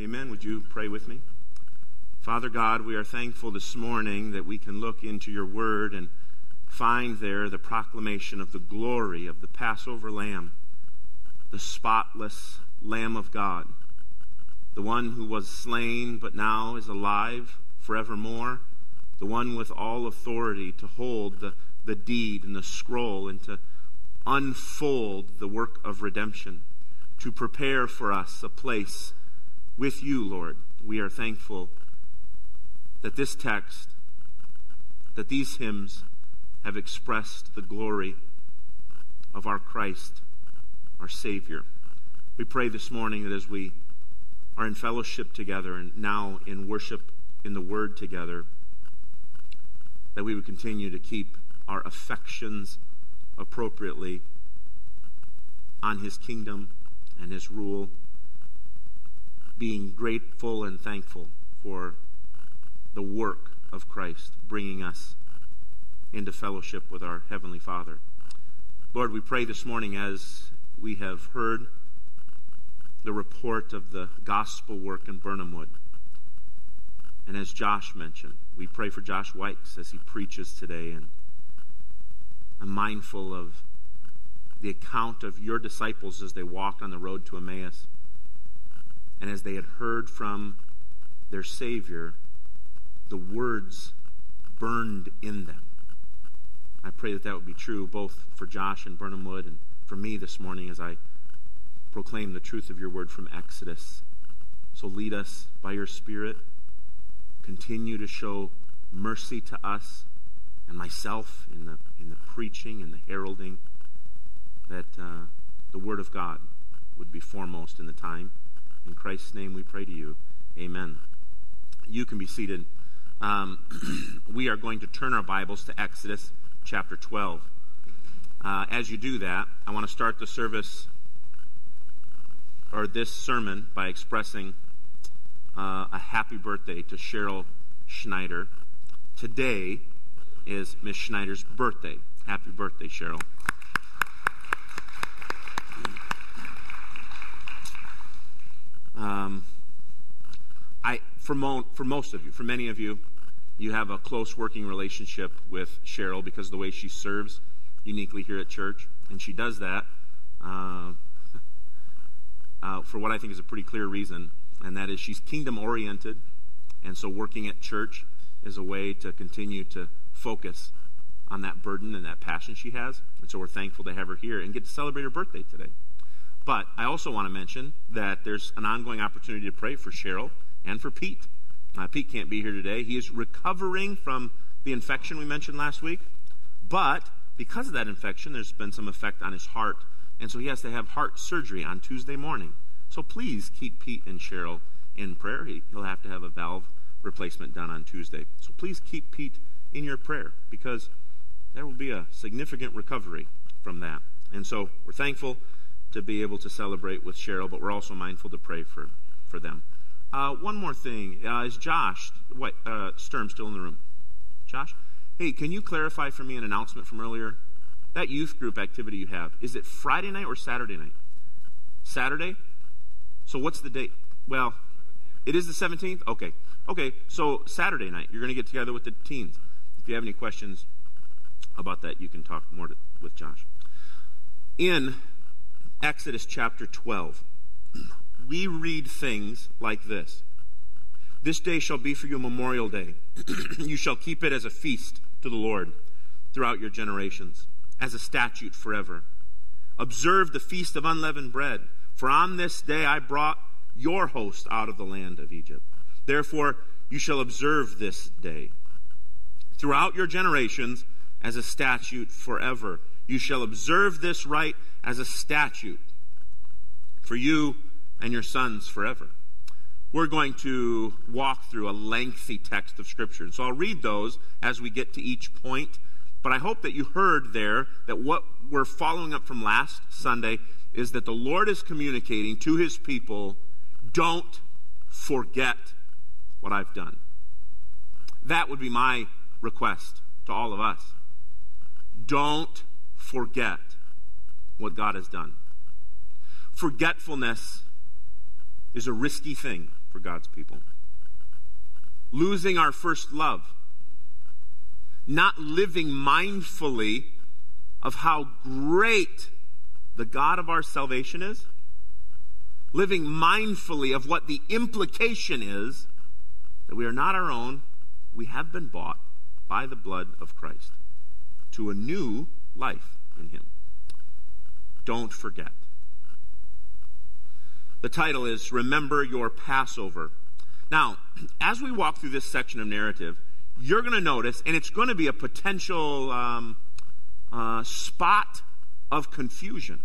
Amen. Would you pray with me? Father God, we are thankful this morning that we can look into your word and find there the proclamation of the glory of the Passover lamb, the spotless Lamb of God, the one who was slain but now is alive forevermore, the one with all authority to hold the, the deed and the scroll and to unfold the work of redemption, to prepare for us a place with you, Lord. We are thankful that this text, that these hymns have expressed the glory of our Christ, our Savior. We pray this morning that as we are in fellowship together and now in worship in the Word together, that we would continue to keep our affections appropriately on His kingdom and His rule, being grateful and thankful for the work of Christ, bringing us into fellowship with our Heavenly Father. Lord, we pray this morning as we have heard the report of the gospel work in Birnham Wood. And as Josh mentioned, we pray for Josh Wykes as he preaches today. And I'm mindful of the account of your disciples as they walked on the road to Emmaus. And as they had heard from their Savior, the words burned in them. I pray that that would be true both for Josh and Birnham Wood and for me this morning as I proclaim the truth of your word from Exodus. So lead us by your Spirit. Continue to show mercy to us and myself in the, in the preaching and the heralding that uh, the Word of God would be foremost in the time. In Christ's name we pray to you. Amen. You can be seated. Um, we are going to turn our Bibles to Exodus chapter 12. Uh, as you do that, I want to start the service or this sermon by expressing uh, a happy birthday to Cheryl Schneider. Today is Miss Schneider's birthday. Happy birthday, Cheryl. Um, I, for, mo- for most of you, for many of you, you have a close working relationship with Cheryl because of the way she serves uniquely here at church. And she does that uh, uh, for what I think is a pretty clear reason, and that is she's kingdom oriented. And so working at church is a way to continue to focus on that burden and that passion she has. And so we're thankful to have her here and get to celebrate her birthday today. But I also want to mention that there's an ongoing opportunity to pray for Cheryl and for Pete. Uh, Pete can't be here today. He is recovering from the infection we mentioned last week. But because of that infection, there's been some effect on his heart. And so he has to have heart surgery on Tuesday morning. So please keep Pete and Cheryl in prayer. He, will have to have a valve replacement done on Tuesday. So please keep Pete in your prayer because there will be a significant recovery from that. And so we're thankful to be able to celebrate with Cheryl, but we're also mindful to pray for, for them. Uh, one more thing. Uh, is Josh what, uh, Sturm still in the room? Josh? Hey, can you clarify for me an announcement from earlier? That youth group activity you have, is it Friday night or Saturday night? Saturday? So what's the date? Well, it is the 17th? Okay. Okay, so Saturday night, you're going to get together with the teens. If you have any questions about that, you can talk more to, with Josh. In Exodus chapter 12, we read things like this This day shall be for you a memorial day. you shall keep it as a feast to the Lord throughout your generations, as a statute forever. Observe the feast of unleavened bread, for on this day I brought your host out of the land of Egypt. Therefore, you shall observe this day throughout your generations as a statute forever. You shall observe this rite as a statute for you and your sons forever. We're going to walk through a lengthy text of Scripture. So I'll read those as we get to each point. But I hope that you heard there that what we're following up from last Sunday is that the Lord is communicating to his people don't forget what I've done. That would be my request to all of us. Don't forget what God has done. Forgetfulness is a risky thing. for God's people. Losing our first love. Not living mindfully of how great the God of our salvation is. Living mindfully of what the implication is that we are not our own, we have been bought by the blood of Christ to a new life in Him. Don't forget. The title is Remember Your Passover. Now, as we walk through this section of narrative, you're going to notice, and it's going to be a potential um, uh, spot of confusion.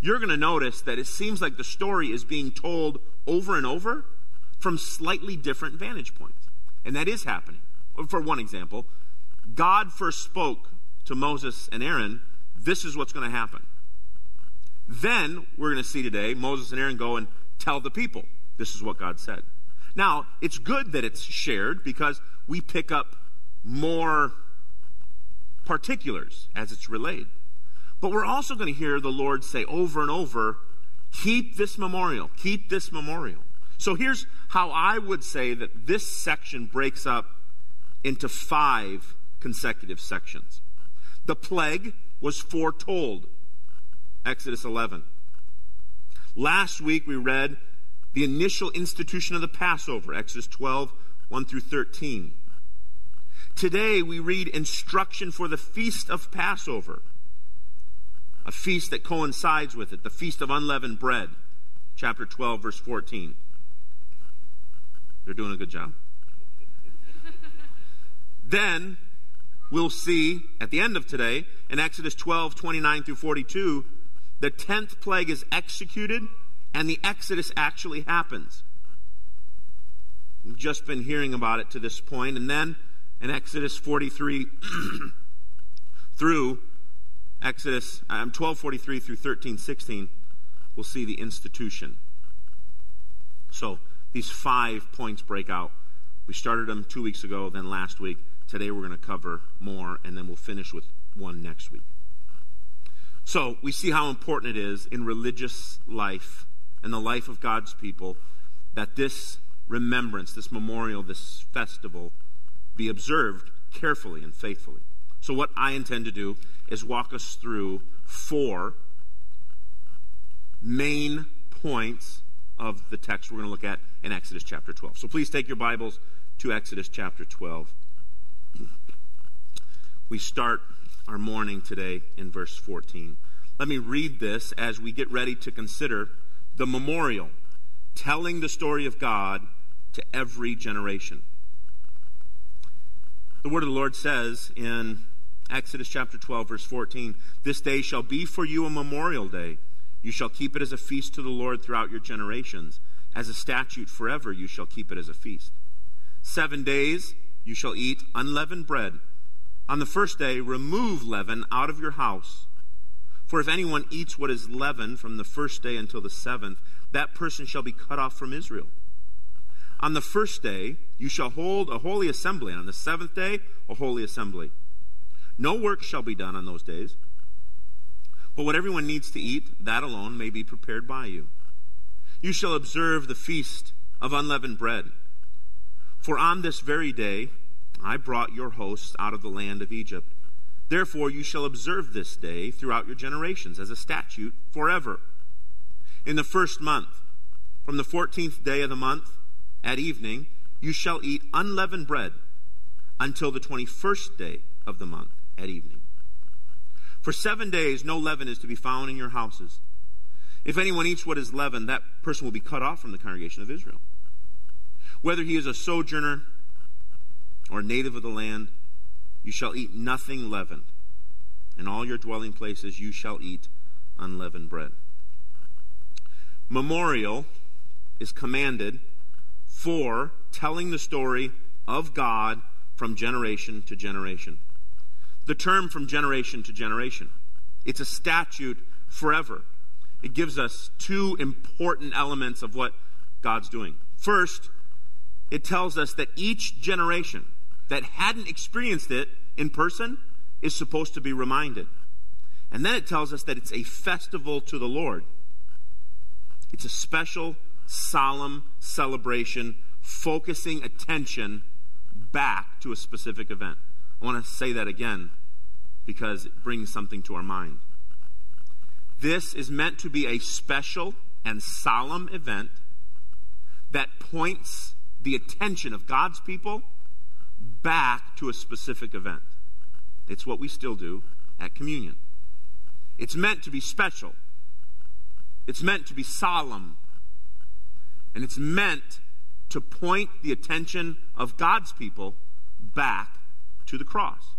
You're going to notice that it seems like the story is being told over and over from slightly different vantage points. And that is happening. For one example, God first spoke to Moses and Aaron, this is what's going to happen. Then, we're going to see today, Moses and Aaron go and tell the people, this is what God said. Now, it's good that it's shared because we pick up more particulars as it's relayed. But we're also going to hear the Lord say over and over, keep this memorial, keep this memorial. So here's how I would say that this section breaks up into five consecutive sections. The plague was foretold, Exodus 11. Last week we read the initial institution of the Passover, Exodus 12, 1 through 13. Today we read instruction for the feast of Passover, a feast that coincides with it, the feast of unleavened bread, chapter 12, verse 14. They're doing a good job. then we'll see at the end of today, in Exodus 12, 29 through 42, the 10th plague is executed and the Exodus actually happens. We've just been hearing about it to this point, and then in Exodus 43 through Exodus um, 1243 through 1316, we'll see the institution. So these five points break out. We started them two weeks ago, then last week. Today we're going to cover more, and then we'll finish with one next week. So we see how important it is in religious life and the life of God's people that this remembrance, this memorial, this festival be observed carefully and faithfully. So, what I intend to do is walk us through four main points of the text we're going to look at in Exodus chapter 12. So, please take your Bibles to Exodus chapter 12. We start our morning today in verse 14. Let me read this as we get ready to consider the memorial, telling the story of God to every generation. The word of the Lord says in Exodus chapter 12, verse 14 This day shall be for you a memorial day. You shall keep it as a feast to the Lord throughout your generations. As a statute forever, you shall keep it as a feast. Seven days you shall eat unleavened bread. On the first day, remove leaven out of your house. For if anyone eats what is leavened from the first day until the seventh, that person shall be cut off from Israel. On the first day, you shall hold a holy assembly, and on the seventh day, a holy assembly. No work shall be done on those days. But what everyone needs to eat, that alone may be prepared by you. You shall observe the feast of unleavened bread. For on this very day I brought your hosts out of the land of Egypt. Therefore you shall observe this day throughout your generations as a statute forever. In the first month, from the fourteenth day of the month, at evening, you shall eat unleavened bread until the 21st day of the month at evening. For seven days, no leaven is to be found in your houses. If anyone eats what is leavened, that person will be cut off from the congregation of Israel. Whether he is a sojourner or native of the land, you shall eat nothing leavened. In all your dwelling places, you shall eat unleavened bread. Memorial is commanded for telling the story of God from generation to generation. The term from generation to generation. It's a statute forever. It gives us two important elements of what God's doing. First, it tells us that each generation that hadn't experienced it in person is supposed to be reminded. And then it tells us that it's a festival to the Lord. It's a special solemn celebration, focusing attention back to a specific event. I want to say that again because it brings something to our mind. This is meant to be a special and solemn event that points the attention of God's people back to a specific event. It's what we still do at communion. It's meant to be special. It's meant to be solemn. And it's meant to point the attention of God's people back to the cross.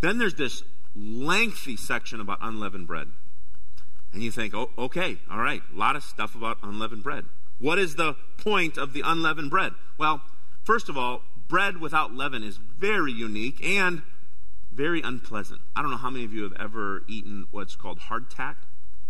Then there's this lengthy section about unleavened bread. And you think, oh, okay, all right, a lot of stuff about unleavened bread. What is the point of the unleavened bread? Well, first of all, bread without leaven is very unique and very unpleasant. I don't know how many of you have ever eaten what's called hardtack,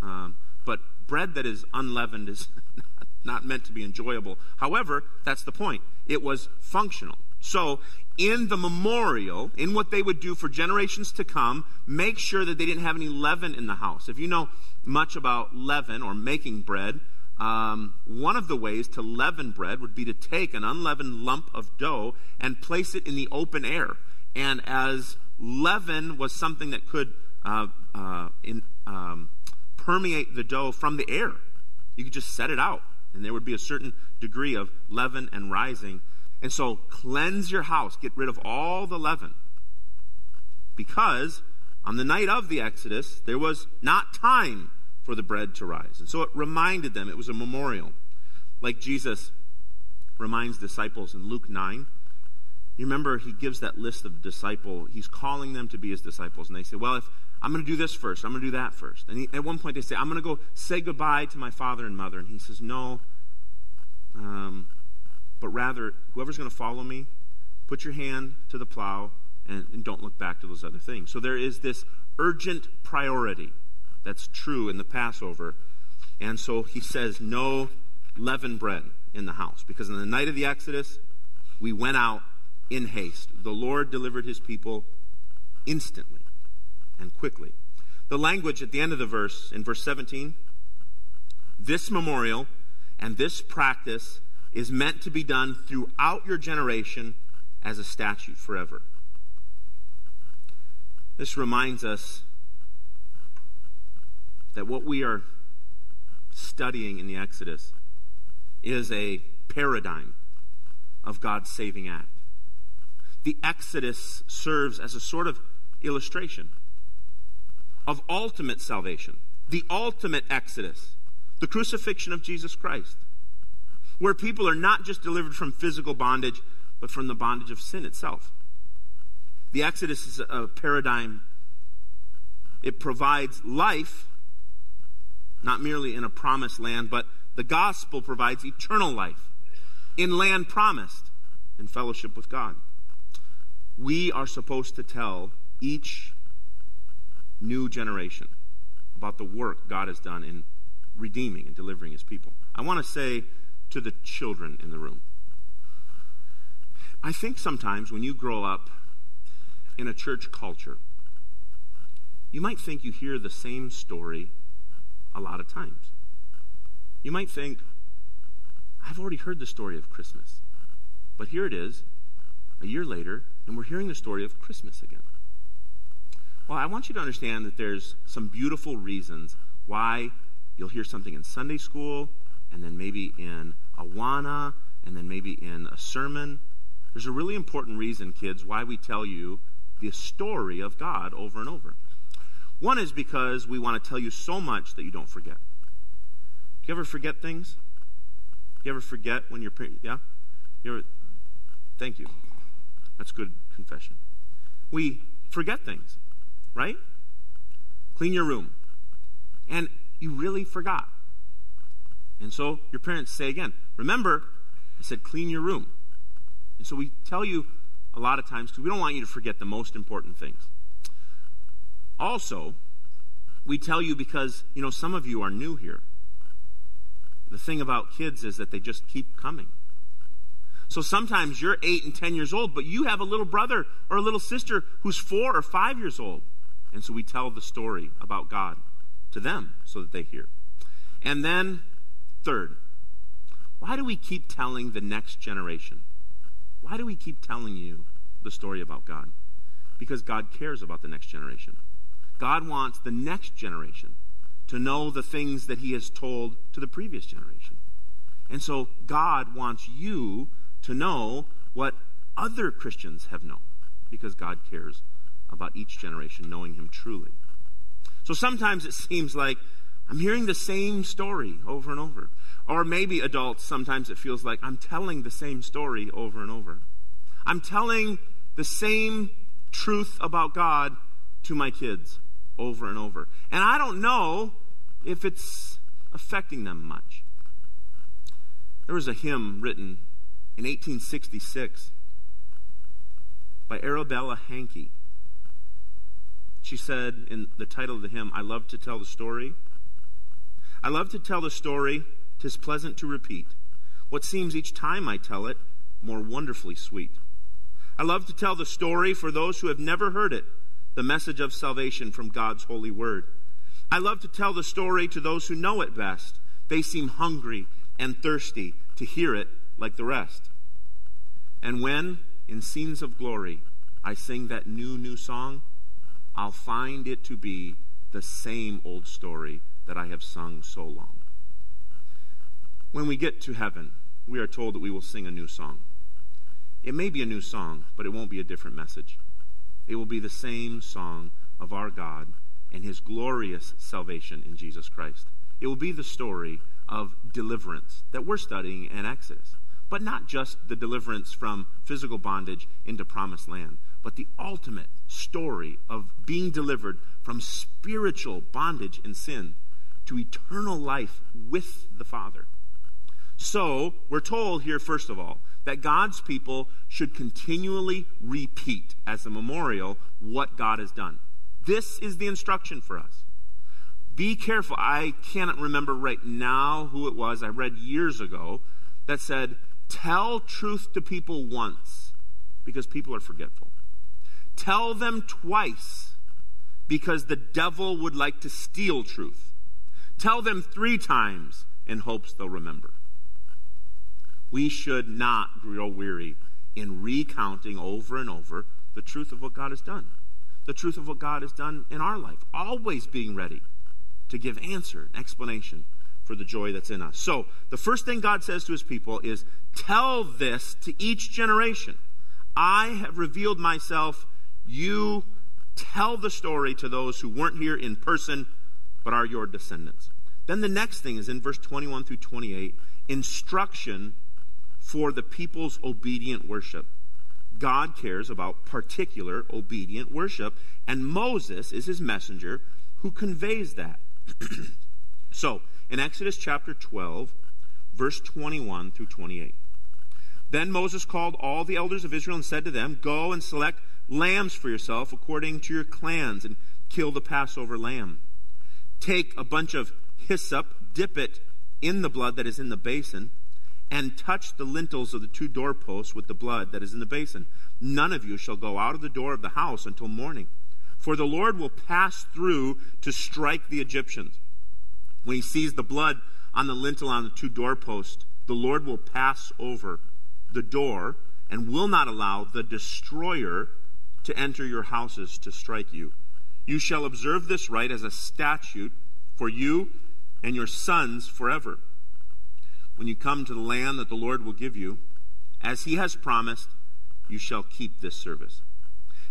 um, but bread that is unleavened is not meant to be enjoyable. However, that's the point. It was functional. So, in the memorial, in what they would do for generations to come, make sure that they didn't have any leaven in the house. If you know much about leaven or making bread, um, one of the ways to leaven bread would be to take an unleavened lump of dough and place it in the open air. And as leaven was something that could uh, uh, in, um, permeate the dough from the air, you could just set it out, and there would be a certain degree of leaven and rising. And so, cleanse your house, get rid of all the leaven. Because on the night of the Exodus, there was not time for the bread to rise. And so it reminded them, it was a memorial. Like Jesus reminds disciples in Luke 9. You remember he gives that list of disciple, he's calling them to be his disciples. And they say, Well, if I'm going to do this first, I'm going to do that first. And he, at one point they say, I'm going to go say goodbye to my father and mother. And he says, No, um, but rather, whoever's going to follow me, put your hand to the plow and, and don't look back to those other things. So there is this urgent priority that's true in the Passover. And so he says, no leavened bread in the house. Because in the night of the Exodus, we went out in haste. The Lord delivered his people instantly and quickly. The language at the end of the verse, in verse 17, this memorial and this practice is meant to be done throughout your generation as a statute forever. This reminds us that what we are studying in the Exodus is a paradigm of God's saving act. The Exodus serves as a sort of illustration of ultimate salvation, the ultimate Exodus, the crucifixion of Jesus Christ, where people are not just delivered from physical bondage, but from the bondage of sin itself. The Exodus is a paradigm, it provides life not merely in a promised land, but the gospel provides eternal life in land promised in fellowship with God. We are supposed to tell each new generation about the work God has done in redeeming and delivering his people. I want to say to the children in the room I think sometimes when you grow up in a church culture, you might think you hear the same story a lot of times. You might think, I've already heard the story of Christmas. But here it is, a year later, and we're hearing the story of Christmas again. Well, I want you to understand that there's some beautiful reasons why you'll hear something in Sunday school, and then maybe in Awana, and then maybe in a sermon. There's a really important reason, kids, why we tell you the story of God over and over. One is because we want to tell you so much that you don't forget. Do you ever forget things? You ever forget when you're yeah? You ever, thank you. That's good confession. We forget things, right? Clean your room. And you really forgot. And so your parents say again, remember, I said clean your room. And so we tell you a lot of times because we don't want you to forget the most important things. Also, we tell you because, you know, some of you are new here. The thing about kids is that they just keep coming. So sometimes you're eight and ten years old, but you have a little brother or a little sister who's four or five years old. And so we tell the story about God to them so that they hear. And then Third, why do we keep telling the next generation? Why do we keep telling you the story about God? Because God cares about the next generation. God wants the next generation to know the things that He has told to the previous generation. And so God wants you to know what other Christians have known because God cares about each generation knowing Him truly. So sometimes it seems like I'm hearing the same story over and over. Or maybe adults, sometimes it feels like I'm telling the same story over and over. I'm telling the same truth about God to my kids over and over. And I don't know if it's affecting them much. There was a hymn written in 1866 by Arabella Hankey. She said in the title of the hymn, I love to tell the story. I love to tell the story, tis pleasant to repeat. What seems each time I tell it more wonderfully sweet. I love to tell the story for those who have never heard it, the message of salvation from God's holy word. I love to tell the story to those who know it best. They seem hungry and thirsty to hear it like the rest. And when, in scenes of glory, I sing that new, new song, I'll find it to be the same old story that I have sung so long. When we get to heaven, we are told that we will sing a new song. It may be a new song, but it won't be a different message. It will be the same song of our God and his glorious salvation in Jesus Christ. It will be the story of deliverance that we're studying in Exodus. But not just the deliverance from physical bondage into promised land, but the ultimate story of being delivered from spiritual bondage and sin to eternal life with the Father. So, we're told here, first of all, that God's people should continually repeat as a memorial what God has done. This is the instruction for us. Be careful. I cannot remember right now who it was I read years ago that said, Tell truth to people once because people are forgetful. Tell them twice because the devil would like to steal truth. Tell them three times in hopes they'll remember. We should not grow weary in recounting over and over the truth of what God has done. The truth of what God has done in our life. Always being ready to give answer and explanation for the joy that's in us. So, the first thing God says to his people is tell this to each generation. I have revealed myself. You tell the story to those who weren't here in person, but are your descendants. Then the next thing is in verse 21 through 28 instruction for the people's obedient worship. God cares about particular obedient worship, and Moses is his messenger who conveys that. so, in Exodus chapter 12, verse 21 through 28. Then Moses called all the elders of Israel and said to them, Go and select lambs for yourself according to your clans and kill the Passover lamb. Take a bunch of hyssop, dip it in the blood that is in the basin and touch the lintels of the two doorposts with the blood that is in the basin. None of you shall go out of the door of the house until morning. For the Lord will pass through to strike the Egyptians. When he sees the blood on the lintel on the two doorposts, the Lord will pass over the door and will not allow the destroyer to enter your houses to strike you. You shall observe this rite as a statute for you and your sons forever when you come to the land that the Lord will give you, as he has promised, you shall keep this service.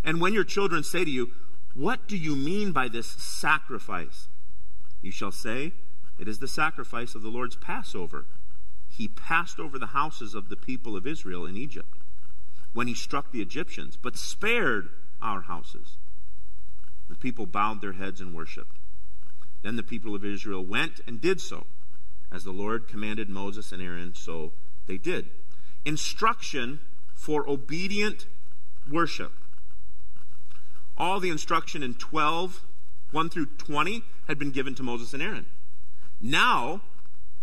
And when your children say to you, What do you mean by this sacrifice? You shall say, It is the sacrifice of the Lord's Passover. He passed over the houses of the people of Israel in Egypt when he struck the Egyptians, but spared our houses. The people bowed their heads and worshipped. Then the people of Israel went and did so as the Lord commanded Moses and Aaron, so they did. Instruction for obedient worship. All the instruction in 12, 1 through 20, had been given to Moses and Aaron. Now,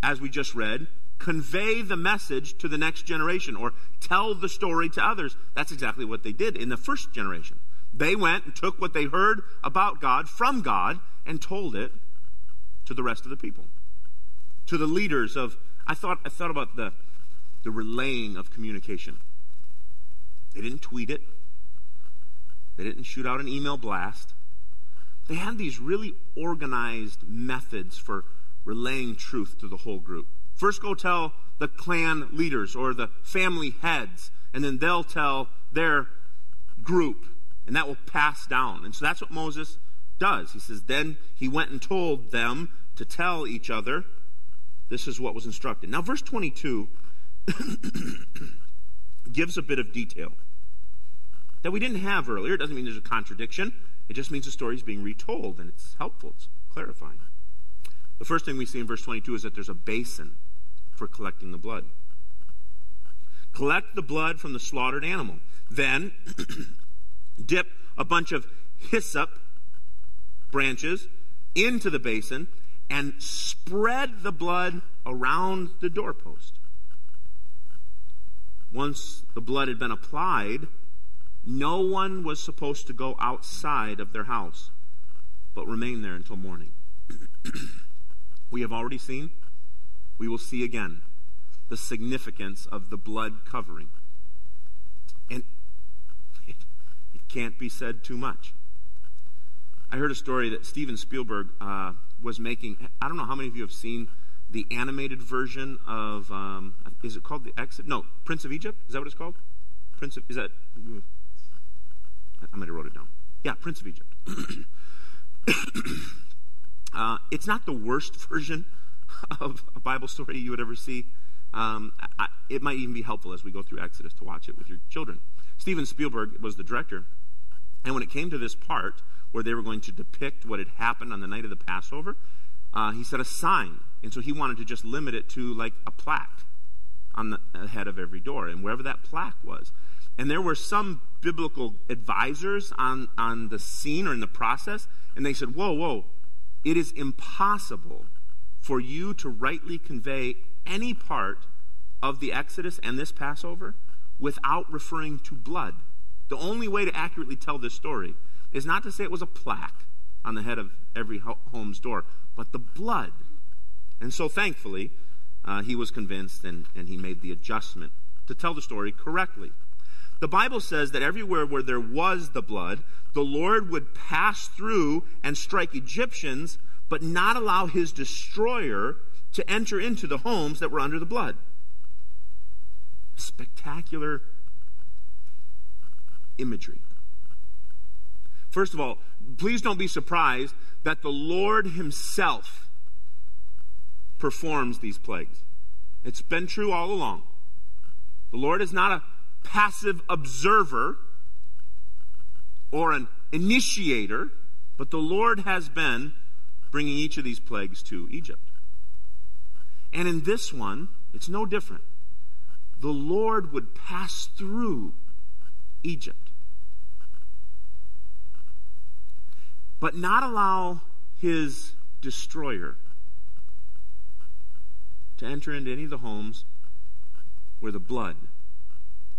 as we just read, convey the message to the next generation or tell the story to others. That's exactly what they did in the first generation. They went and took what they heard about God from God and told it to the rest of the people. To the leaders of, I thought, I thought about the, the relaying of communication. They didn't tweet it, they didn't shoot out an email blast. They had these really organized methods for relaying truth to the whole group. First, go tell the clan leaders or the family heads, and then they'll tell their group, and that will pass down. And so that's what Moses does. He says, Then he went and told them to tell each other this is what was instructed. Now, verse 22 gives a bit of detail that we didn't have earlier. It doesn't mean there's a contradiction, it just means the story is being retold, and it's helpful, it's clarifying. The first thing we see in verse 22 is that there's a basin for collecting the blood. Collect the blood from the slaughtered animal. Then dip a bunch of hyssop branches into the basin and spread the blood around the doorpost. Once the blood had been applied, no one was supposed to go outside of their house, but remain there until morning. we have already seen, we will see again the significance of the blood covering. And it, it can't be said too much. I heard a story that Steven Spielberg uh, was making. I don't know how many of you have seen the animated version of. Um, is it called the Exit? No, Prince of Egypt. Is that what it's called? Prince of. Is that? I might have wrote it down. Yeah, Prince of Egypt. uh, it's not the worst version of a Bible story you would ever see. Um, I, it might even be helpful as we go through Exodus to watch it with your children. Steven Spielberg was the director, and when it came to this part where they were going to depict what had happened on the night of the Passover, uh, he said a sign, and so he wanted to just limit it to like a plaque on the head of every door, and wherever that plaque was. And there were some biblical advisors on, on the scene or in the process, and they said, Whoa, whoa, it is impossible for you to rightly convey any part of the Exodus and this Passover without referring to blood. The only way to accurately tell this story is not to say it was a plaque on the head of every home's door, but the blood. And so, thankfully, uh, he was convinced and, and he made the adjustment to tell the story correctly. The Bible says that everywhere where there was the blood, the Lord would pass through and strike Egyptians, but not allow his destroyer to enter into the homes that were under the blood. Spectacular imagery. First of all, please don't be surprised that the Lord Himself performs these plagues. It's been true all along. The Lord is not a passive observer or an initiator, but the Lord has been bringing each of these plagues to Egypt. And in this one, it's no different. The Lord would pass through Egypt, but not allow his destroyer to enter into any of the homes where the blood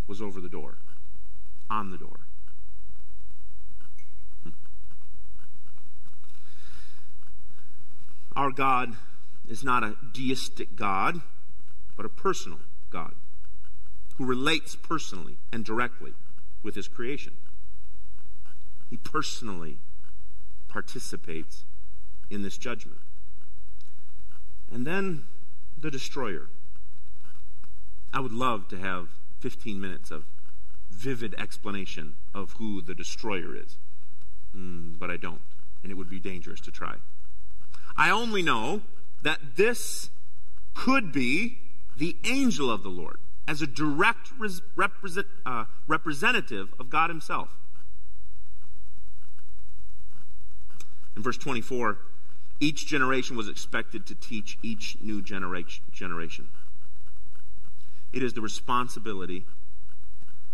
was over the door, on the door. Hmm. Our God is not a deistic God, but a personal God who relates personally and directly with his creation. He personally participates in this judgment. And then the destroyer. I would love to have 15 minutes of vivid explanation of who the destroyer is. Mm, but I don't, and it would be dangerous to try. I only know that this could be the angel of the Lord as a direct res- represent, uh, representative of God Himself. In verse 24, each generation was expected to teach each new generation. It is the responsibility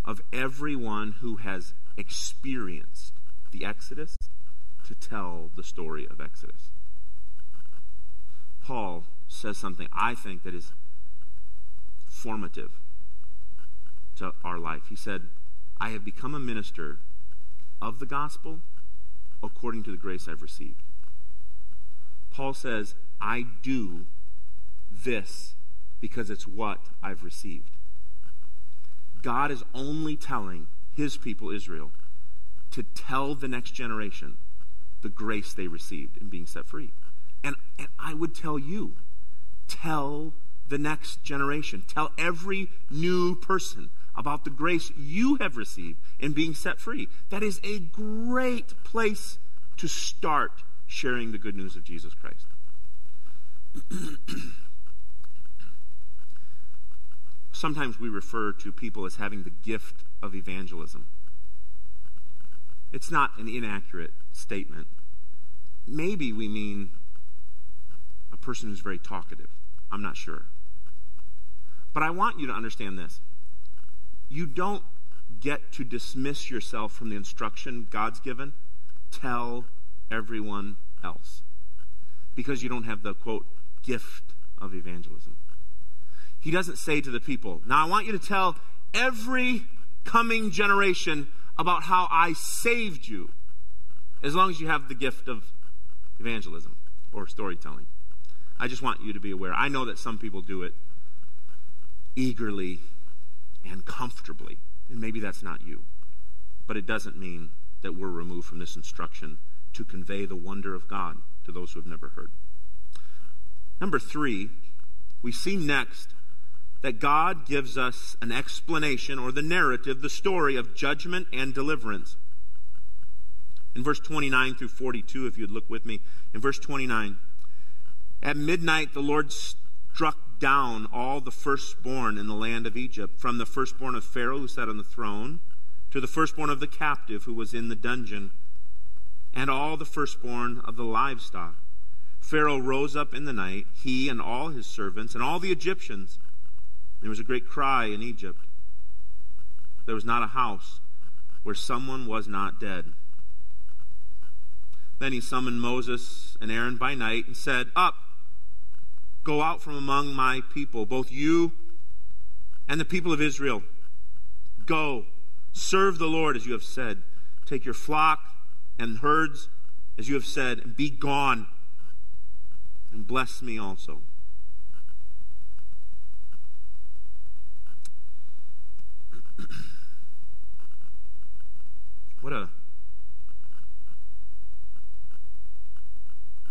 of everyone who has experienced the Exodus to tell the story of Exodus. Paul says something I think that is formative to our life. He said, I have become a minister of the gospel according to the grace I've received. Paul says, I do this because it's what I've received. God is only telling his people, Israel, to tell the next generation the grace they received in being set free. And, and I would tell you, tell the next generation, tell every new person about the grace you have received in being set free. That is a great place to start sharing the good news of Jesus Christ. Sometimes we refer to people as having the gift of evangelism. It's not an inaccurate statement. Maybe we mean a person who's very talkative. I'm not sure. But I want you to understand this. You don't get to dismiss yourself from the instruction God's given. Tell everyone else. Because you don't have the, quote, gift of evangelism. He doesn't say to the people, Now I want you to tell every coming generation about how I saved you, as long as you have the gift of evangelism or storytelling. I just want you to be aware. I know that some people do it eagerly and comfortably, and maybe that's not you. But it doesn't mean that we're removed from this instruction to convey the wonder of God to those who have never heard. Number three, we see next that God gives us an explanation or the narrative, the story of judgment and deliverance. In verse 29 through 42, if you'd look with me, in verse 29, at midnight the Lord struck down all the firstborn in the land of Egypt, from the firstborn of Pharaoh who sat on the throne to the firstborn of the captive who was in the dungeon, and all the firstborn of the livestock. Pharaoh rose up in the night, he and all his servants, and all the Egyptians there was a great cry in Egypt. There was not a house where someone was not dead. Then he summoned Moses and Aaron by night and said, Up, go out from among my people, both you and the people of Israel. Go, serve the Lord as you have said. Take your flock and herds as you have said, and be gone, and bless me also. what a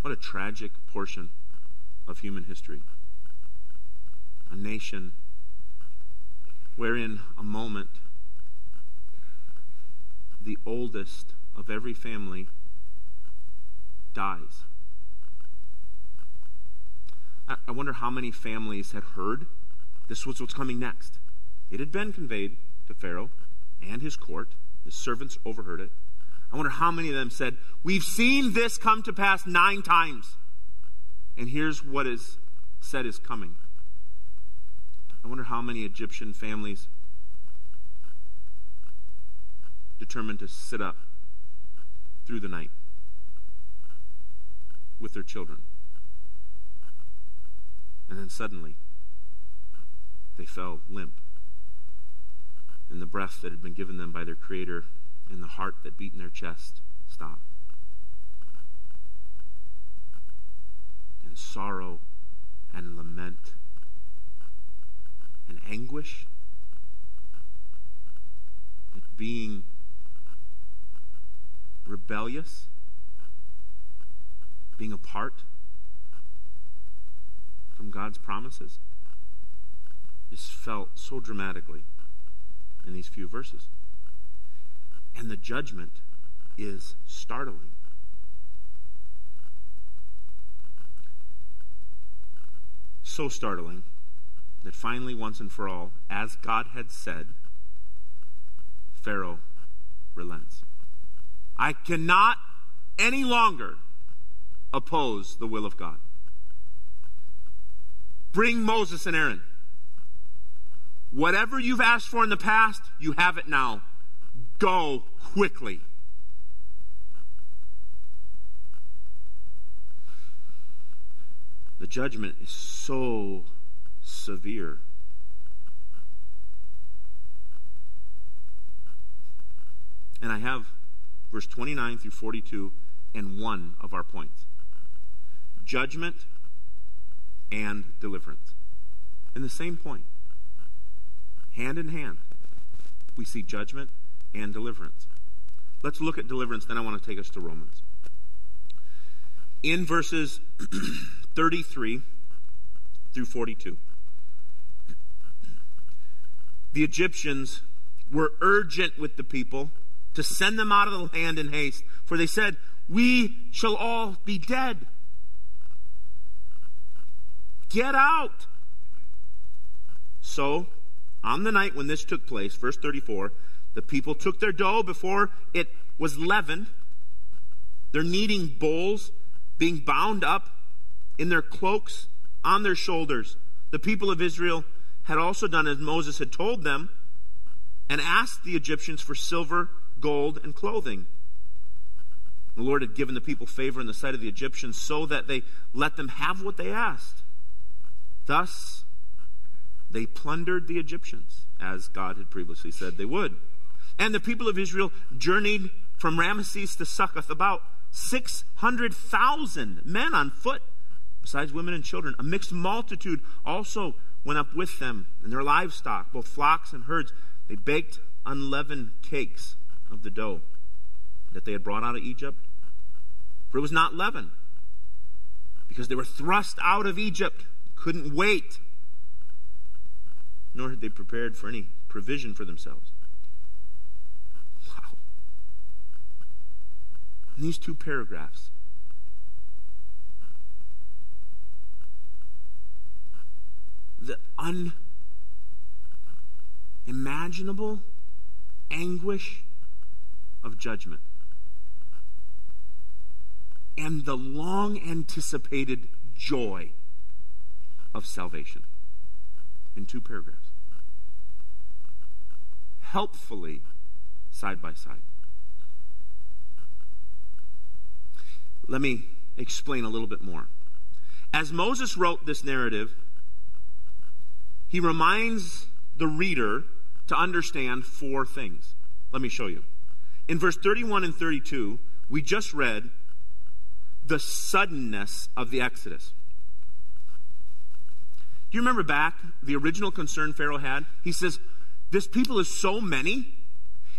what a tragic portion of human history. A nation wherein a moment the oldest of every family dies. I, wonder how many families had heard this was what's coming next. It had been conveyed to Pharaoh and his court. His servants overheard it. I wonder how many of them said, We've seen this come to pass nine times. And here's what is said is coming. I wonder how many Egyptian families determined to sit up through the night with their children. And then suddenly, they fell limp and the breath that had been given them by their Creator and the heart that beat in their chest stopped. Sorrow and lament and anguish at being rebellious, being apart from God's promises is felt so dramatically in these few verses. And the judgment is startling. So startling that finally, once and for all, as God had said, Pharaoh relents. I cannot any longer oppose the will of God. Bring Moses and Aaron. Whatever you've asked for in the past, you have it now. Go quickly. Judgment is so severe. And I have verse 29 through 42 and one of our points. Judgment and deliverance. In the same point, hand in hand, we see judgment and deliverance. Let's look at deliverance, then I want to take us to Romans. In verses 33 through 42, the Egyptians were urgent with the people to send them out of the land in haste, for they said, We shall all be dead. Get out. So, on the night when this took place, verse 34, the people took their dough before it was leavened, Their kneading bowls being bound up in their cloaks on their shoulders. The people of Israel had also done as Moses had told them and asked the Egyptians for silver, gold, and clothing. The Lord had given the people favor in the sight of the Egyptians so that they let them have what they asked. Thus, they plundered the Egyptians, as God had previously said they would. And the people of Israel journeyed from Ramesses to Succoth, about 600,000 men on foot, besides women and children. A mixed multitude also went up with them, and their livestock, both flocks and herds. They baked unleavened cakes of the dough that they had brought out of Egypt. For it was not leaven, because they were thrust out of Egypt couldn't wait, nor had they prepared for any provision for themselves. In these two paragraphs, the unimaginable anguish of judgment and the long anticipated joy of salvation in two paragraphs. Helpfully, side by side. Let me explain a little bit more. As Moses wrote this narrative, he reminds the reader to understand four things. Let me show you. In verse 31 and 32, we just read the suddenness of the Exodus. Do you remember back the original concern Pharaoh had? He says, This people is so many.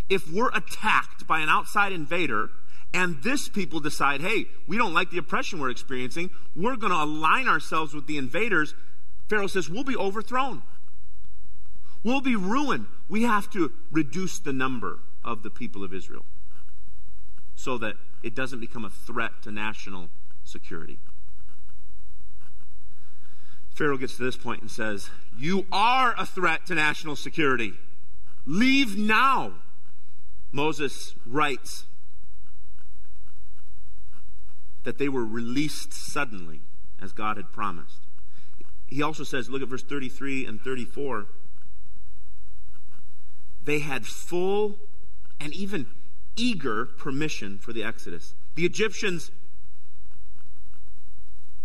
If we're attacked by an outside invader, and this people decide, hey, we don't like the oppression we're experiencing, we're going to align ourselves with the invaders, Pharaoh says, we'll be overthrown. We'll be ruined. We have to reduce the number of the people of Israel so that it doesn't become a threat to national security. Pharaoh gets to this point and says, You are a threat to national security. Leave now. Moses writes that they were released suddenly, as God had promised. He also says, look at verse 33 and 34. They had full and even eager permission for the Exodus. The Egyptians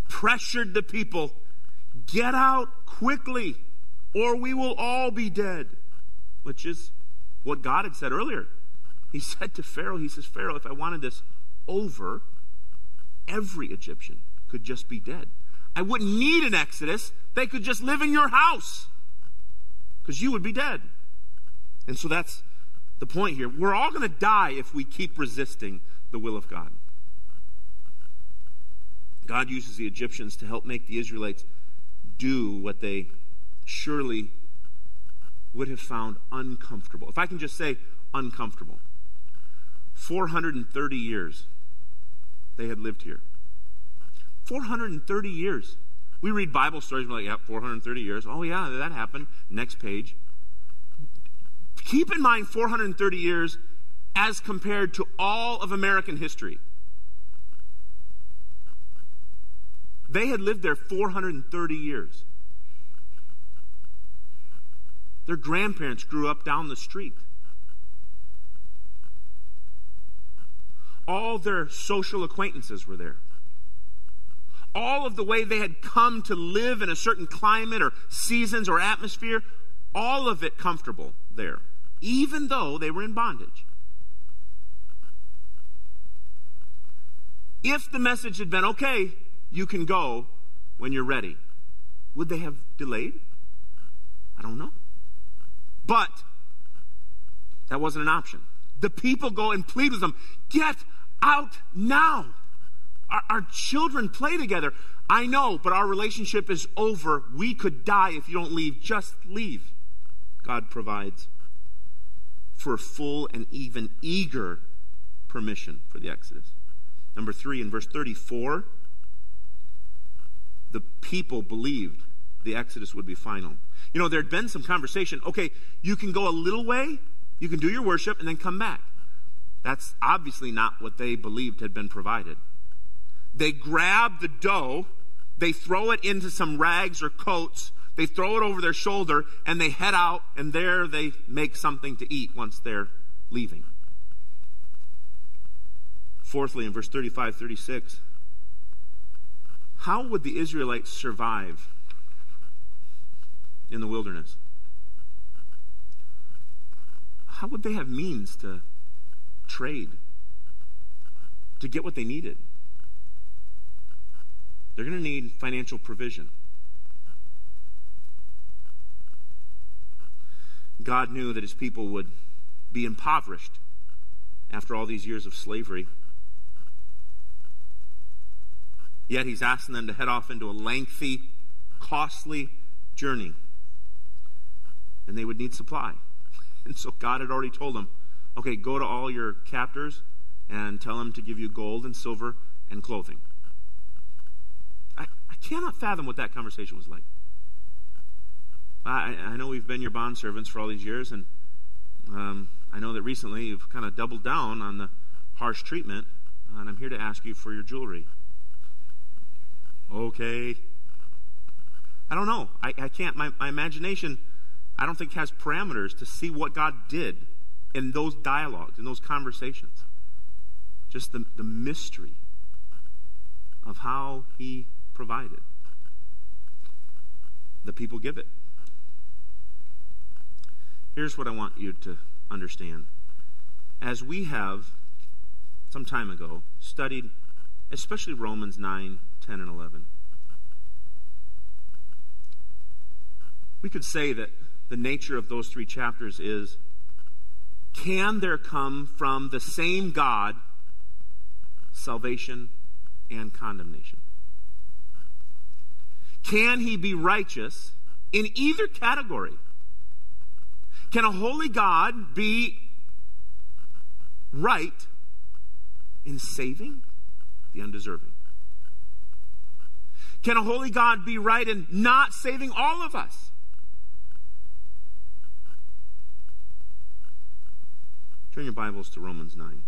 pressured the people Get out quickly, or we will all be dead. Which is what God had said earlier. He said to Pharaoh, He says, Pharaoh, if I wanted this over, every Egyptian could just be dead. I wouldn't need an exodus. They could just live in your house because you would be dead. And so that's the point here. We're all going to die if we keep resisting the will of God. God uses the Egyptians to help make the Israelites do what they surely would have found uncomfortable. If I can just say uncomfortable. 430 years they had lived here. 430 years. We read Bible stories, we're like, yeah, 430 years. Oh, yeah, that happened. Next page. Keep in mind 430 years as compared to all of American history. They had lived there 430 years. Their grandparents grew up down the street. All their social acquaintances were there. All of the way they had come to live in a certain climate or seasons or atmosphere, all of it comfortable there, even though they were in bondage. If the message had been, okay, you can go when you're ready. Would they have delayed? I don't know. But that wasn't an option. The people go and plead with them get out now. Our, our, children play together. I know, but our relationship is over. We could die if you don't leave. Just leave. God provides for full and even eager permission for the Exodus. Number three, in verse 34, the people believed the Exodus would be final. You know, there had been some conversation. Okay, you can go a little way, you can do your worship, and then come back. That's obviously not what they believed had been provided. They grab the dough, they throw it into some rags or coats, they throw it over their shoulder, and they head out, and there they make something to eat once they're leaving. Fourthly, in verse 35 36, how would the Israelites survive in the wilderness? How would they have means to trade, to get what they needed? They're going to need financial provision. God knew that his people would be impoverished after all these years of slavery. Yet he's asking them to head off into a lengthy, costly journey. And they would need supply. And so God had already told them, okay, go to all your captors and tell them to give you gold and silver and clothing. I, I cannot fathom what that conversation was like. I, I know we've been your bond servants for all these years, and um, I know that recently you've kind of doubled down on the harsh treatment, and I'm here to ask you for your jewelry. Okay. I don't know. I, I can't. My, my imagination, I don't think, has parameters to see what God did in those dialogues, in those conversations. Just the, the mystery of how He provided. The people give it. Here's what I want you to understand. As we have, some time ago, studied especially Romans 9, 10, and 11. We could say that the nature of those three chapters is can there come from the same God salvation and condemnation? Can he be righteous in either category? Can a holy God be right in saving the undeserving? Can a holy God be right in not saving all of us? Turn your Bibles to Romans 9.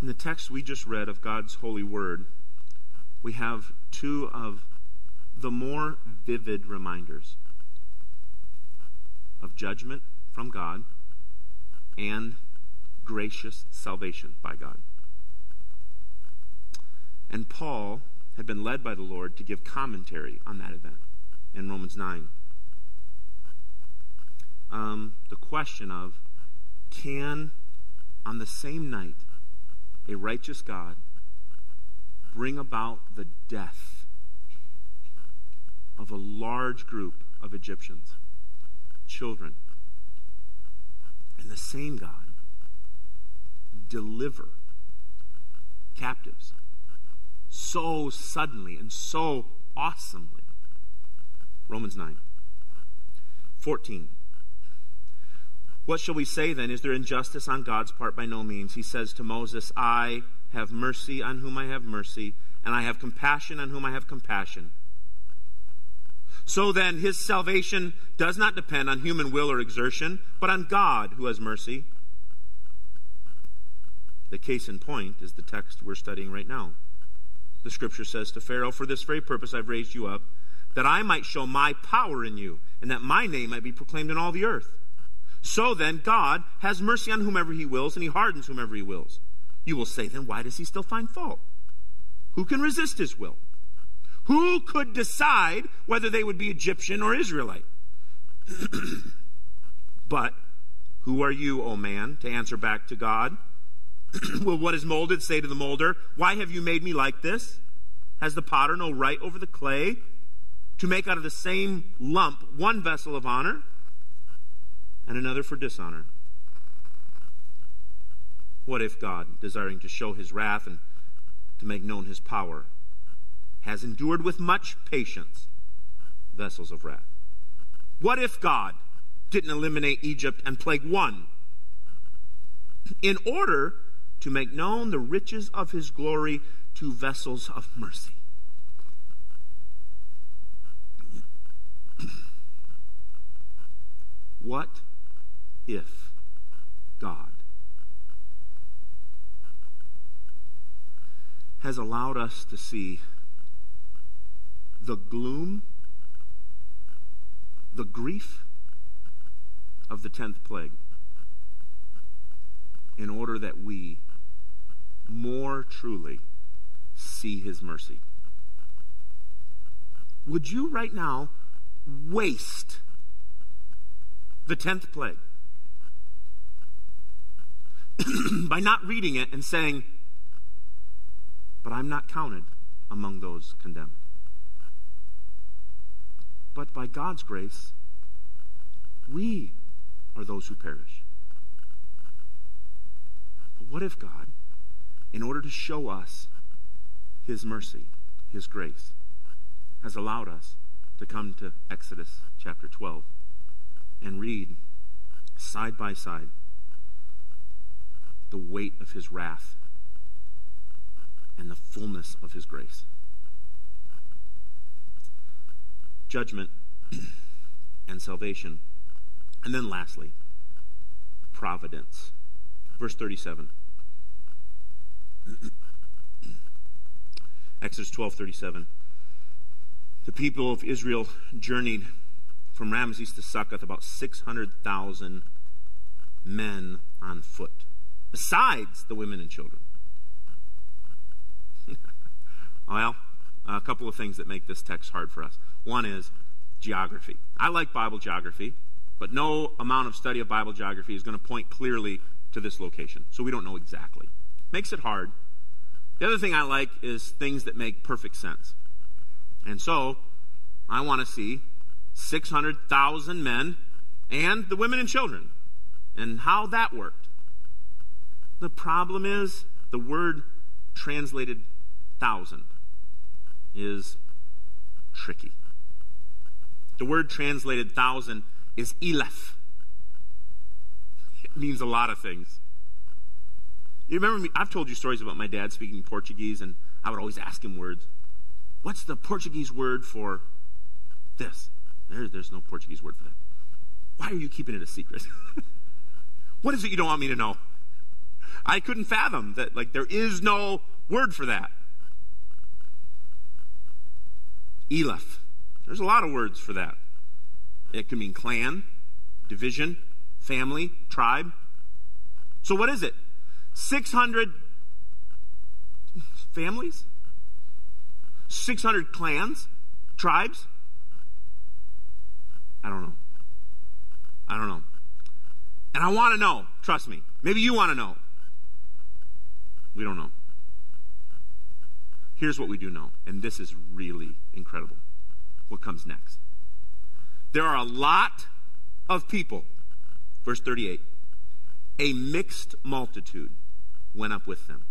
In the text we just read of God's holy word, we have two of the more vivid reminders of judgment from God and gracious salvation by God. And Paul had been led by the Lord to give commentary on that event in Romans 9. Um, the question of can, on the same night, a righteous God bring about the death of a large group of Egyptians, children, and the same God deliver captives so suddenly and so awesomely. Romans 9. 14. What shall we say then? Is there injustice on God's part? By no means. He says to Moses, I have mercy on whom I have mercy, and I have compassion on whom I have compassion. So then, his salvation does not depend on human will or exertion, but on God who has mercy. The case in point is the text we're studying right now. The scripture says to Pharaoh, For this very purpose I've raised you up, that I might show my power in you, and that my name might be proclaimed in all the earth. So then, God has mercy on whomever he wills, and he hardens whomever he wills. You will say, then, why does he still find fault? Who can resist his will? Who could decide whether they would be Egyptian or Israelite? but who are you, O man, to answer back to God? Will what is molded say to the molder, Why have you made me like this? Has the potter no right over the clay to make out of the same lump one vessel of honor and another for dishonor? What if God, desiring to show his wrath and to make known his power, has endured with much patience vessels of wrath? What if God didn't eliminate Egypt and plague one? In order to make known the riches of his glory to vessels of mercy. what if God has allowed us to see the gloom, the grief of the tenth plague in order that we more truly see his mercy. Would you right now waste the tenth plague by not reading it and saying, but I'm not counted among those condemned. But by God's grace, we are those who perish. But what if God, in order to show us His mercy, His grace, has allowed us to come to Exodus chapter 12 and read side by side the weight of His wrath and the fullness of his grace. Judgment and salvation. And then lastly, providence. Verse 37. Exodus 12:37. The people of Israel journeyed from Ramses to Succoth about 600,000 men on foot, besides the women and children. Well, a couple of things that make this text hard for us. One is geography. I like Bible geography, but no amount of study of Bible geography is going to point clearly to this location. So we don't know exactly. Makes it hard. The other thing I like is things that make perfect sense. And so I want to see 600,000 men and the women and children and how that worked. The problem is the word translated thousand is tricky. The word translated thousand is elef. It means a lot of things. You remember me? I've told you stories about my dad speaking Portuguese, and I would always ask him words. What's the Portuguese word for this? There, there's no Portuguese word for that. Why are you keeping it a secret? what is it you don't want me to know? I couldn't fathom that, like, there is no word for that. Eleph. There's a lot of words for that. It can mean clan, division, family, tribe. So what is it? 600 families? 600 clans? Tribes? I don't know. I don't know. And I want to know. Trust me. Maybe you want to know. We don't know. Here's what we do know, and this is really incredible. What comes next? There are a lot of people. Verse 38 A mixed multitude went up with them,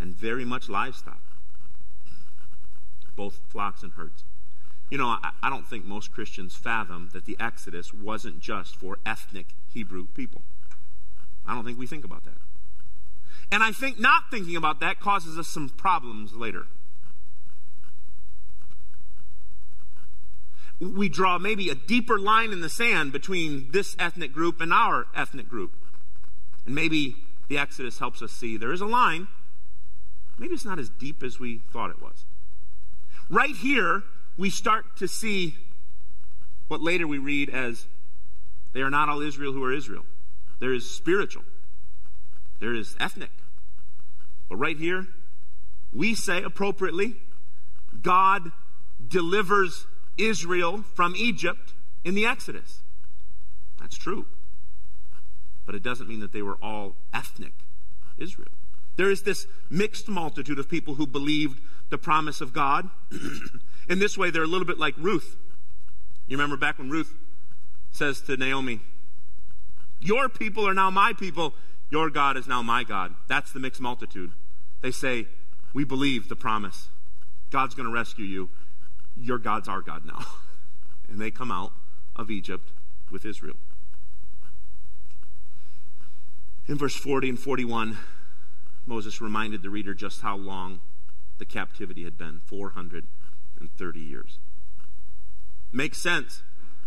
and very much livestock, both flocks and herds. You know, I, I don't think most Christians fathom that the Exodus wasn't just for ethnic Hebrew people. I don't think we think about that. And I think not thinking about that causes us some problems later. We draw maybe a deeper line in the sand between this ethnic group and our ethnic group. And maybe the Exodus helps us see there is a line. Maybe it's not as deep as we thought it was. Right here, we start to see what later we read as they are not all Israel who are Israel. There is spiritual, there is ethnic. But right here, we say appropriately, God delivers Israel from Egypt in the Exodus. That's true. But it doesn't mean that they were all ethnic Israel. There is this mixed multitude of people who believed the promise of God. in this way, they're a little bit like Ruth. You remember back when Ruth says to Naomi, Your people are now my people, your God is now my God. That's the mixed multitude. They say, We believe the promise. God's going to rescue you. Your God's our God now. and they come out of Egypt with Israel. In verse 40 and 41, Moses reminded the reader just how long the captivity had been 430 years. Makes sense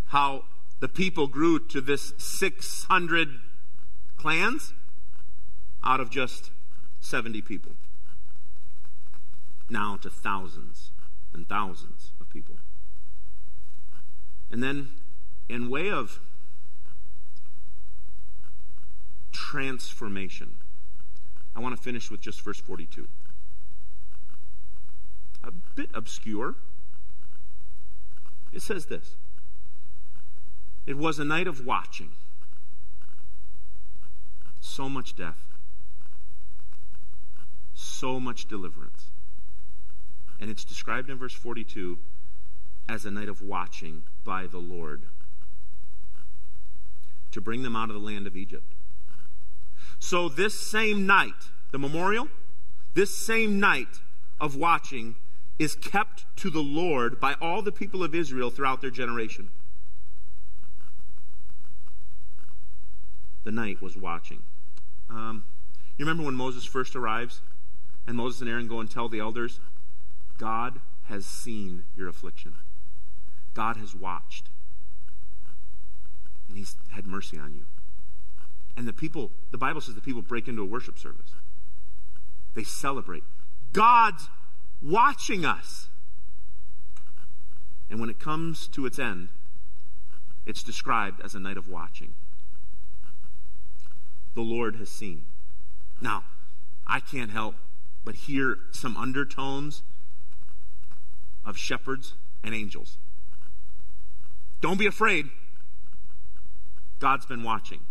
how the people grew to this 600 clans out of just 70 people. Now to thousands and thousands of people. And then, in way of transformation, I want to finish with just verse 42. A bit obscure. It says this It was a night of watching. So much death, so much deliverance. And it's described in verse 42 as a night of watching by the Lord to bring them out of the land of Egypt. So, this same night, the memorial, this same night of watching is kept to the Lord by all the people of Israel throughout their generation. The night was watching. Um, you remember when Moses first arrives and Moses and Aaron go and tell the elders, God has seen your affliction. God has watched. And he's had mercy on you. And the people, the Bible says the people break into a worship service. They celebrate. God's watching us. And when it comes to its end, it's described as a night of watching. The Lord has seen. Now, I can't help but hear some undertones of shepherds and angels. Don't be afraid. God's been watching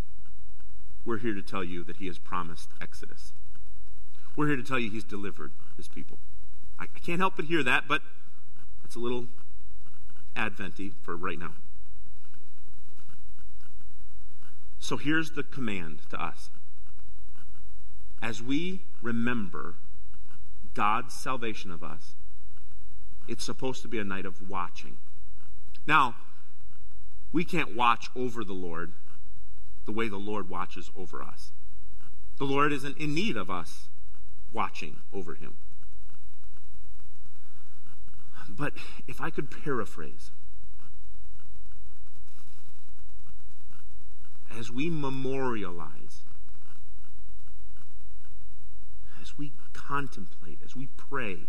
we're here to tell you that he has promised Exodus. We're here to tell you he's delivered his people. I, I can't help but hear that, but that's a little adventy for right now. So here's the command to us. As we remember God's salvation of us, it's supposed to be a night of watching. Now, we can't watch over the Lord the way the Lord watches over us. The Lord isn't in need of us watching over him. But if I could paraphrase, as we memorialize, as we contemplate, as we pray,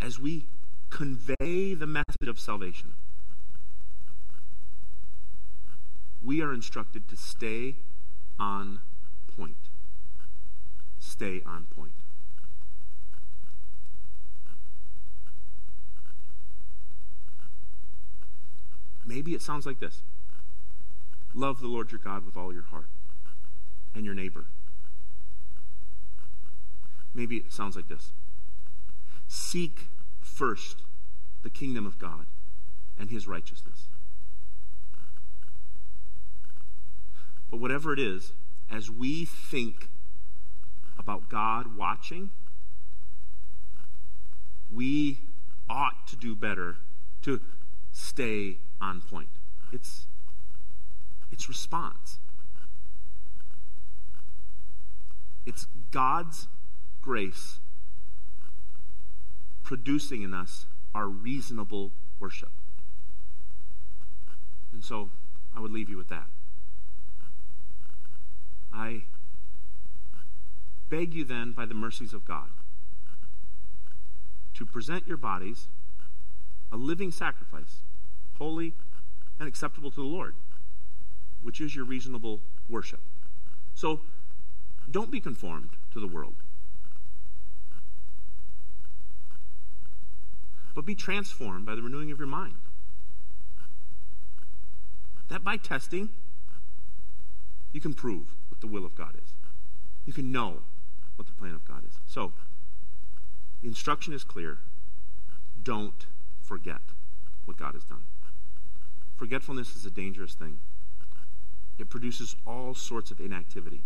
as we convey the message of salvation, we are instructed to stay on point. Stay on point. Maybe it sounds like this Love the Lord your God with all your heart and your neighbor. Maybe it sounds like this Seek first the kingdom of God and his righteousness. But whatever it is, as we think about God watching, we ought to do better to stay on point. It's, it's response. It's God's grace producing in us our reasonable worship. And so I would leave you with that. I beg you then, by the mercies of God, to present your bodies a living sacrifice, holy and acceptable to the Lord, which is your reasonable worship. So don't be conformed to the world, but be transformed by the renewing of your mind. That by testing, you can prove what the will of God is. You can know what the plan of God is. So, the instruction is clear. Don't forget what God has done. Forgetfulness is a dangerous thing. It produces all sorts of inactivity.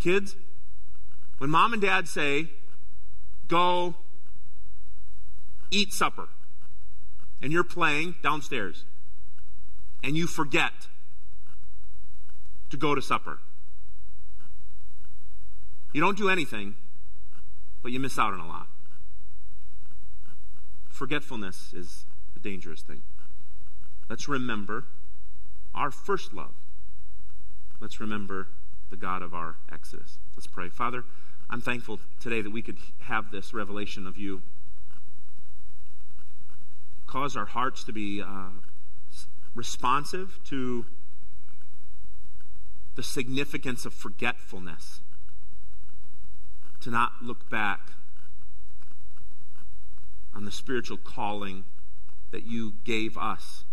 Kids, when mom and dad say, go eat supper, and you're playing downstairs, and you forget to go to supper, you don't do anything, but you miss out on a lot. Forgetfulness is a dangerous thing. Let's remember our first love. Let's remember the God of our Exodus. Let's pray. Father, I'm thankful today that we could have this revelation of you. Cause our hearts to be uh, responsive to the significance of forgetfulness, to not look back on the spiritual calling that you gave us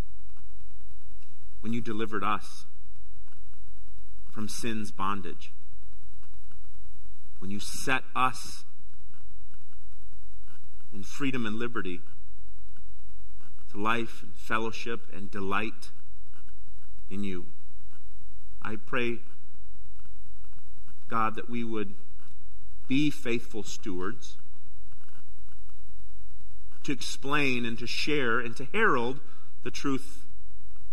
when you delivered us from sin's bondage, when you set us in freedom and liberty to life and fellowship and delight in you. I pray, God, that we would be faithful stewards to explain and to share and to herald the truth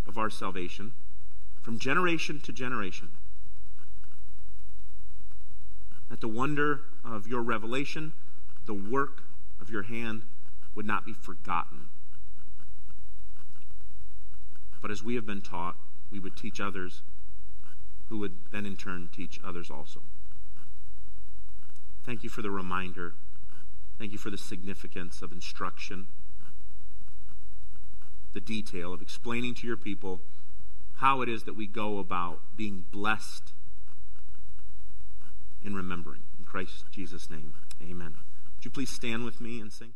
of our salvation from generation to generation. That the wonder of your revelation, the work of your hand, would not be forgotten. But as we have been taught, we would teach others who would then in turn teach others also. Thank you for the reminder. Thank you for the significance of instruction, the detail of explaining to your people how it is that we go about being blessed in remembering. In Christ Jesus' name, amen. Would you please stand with me and sing?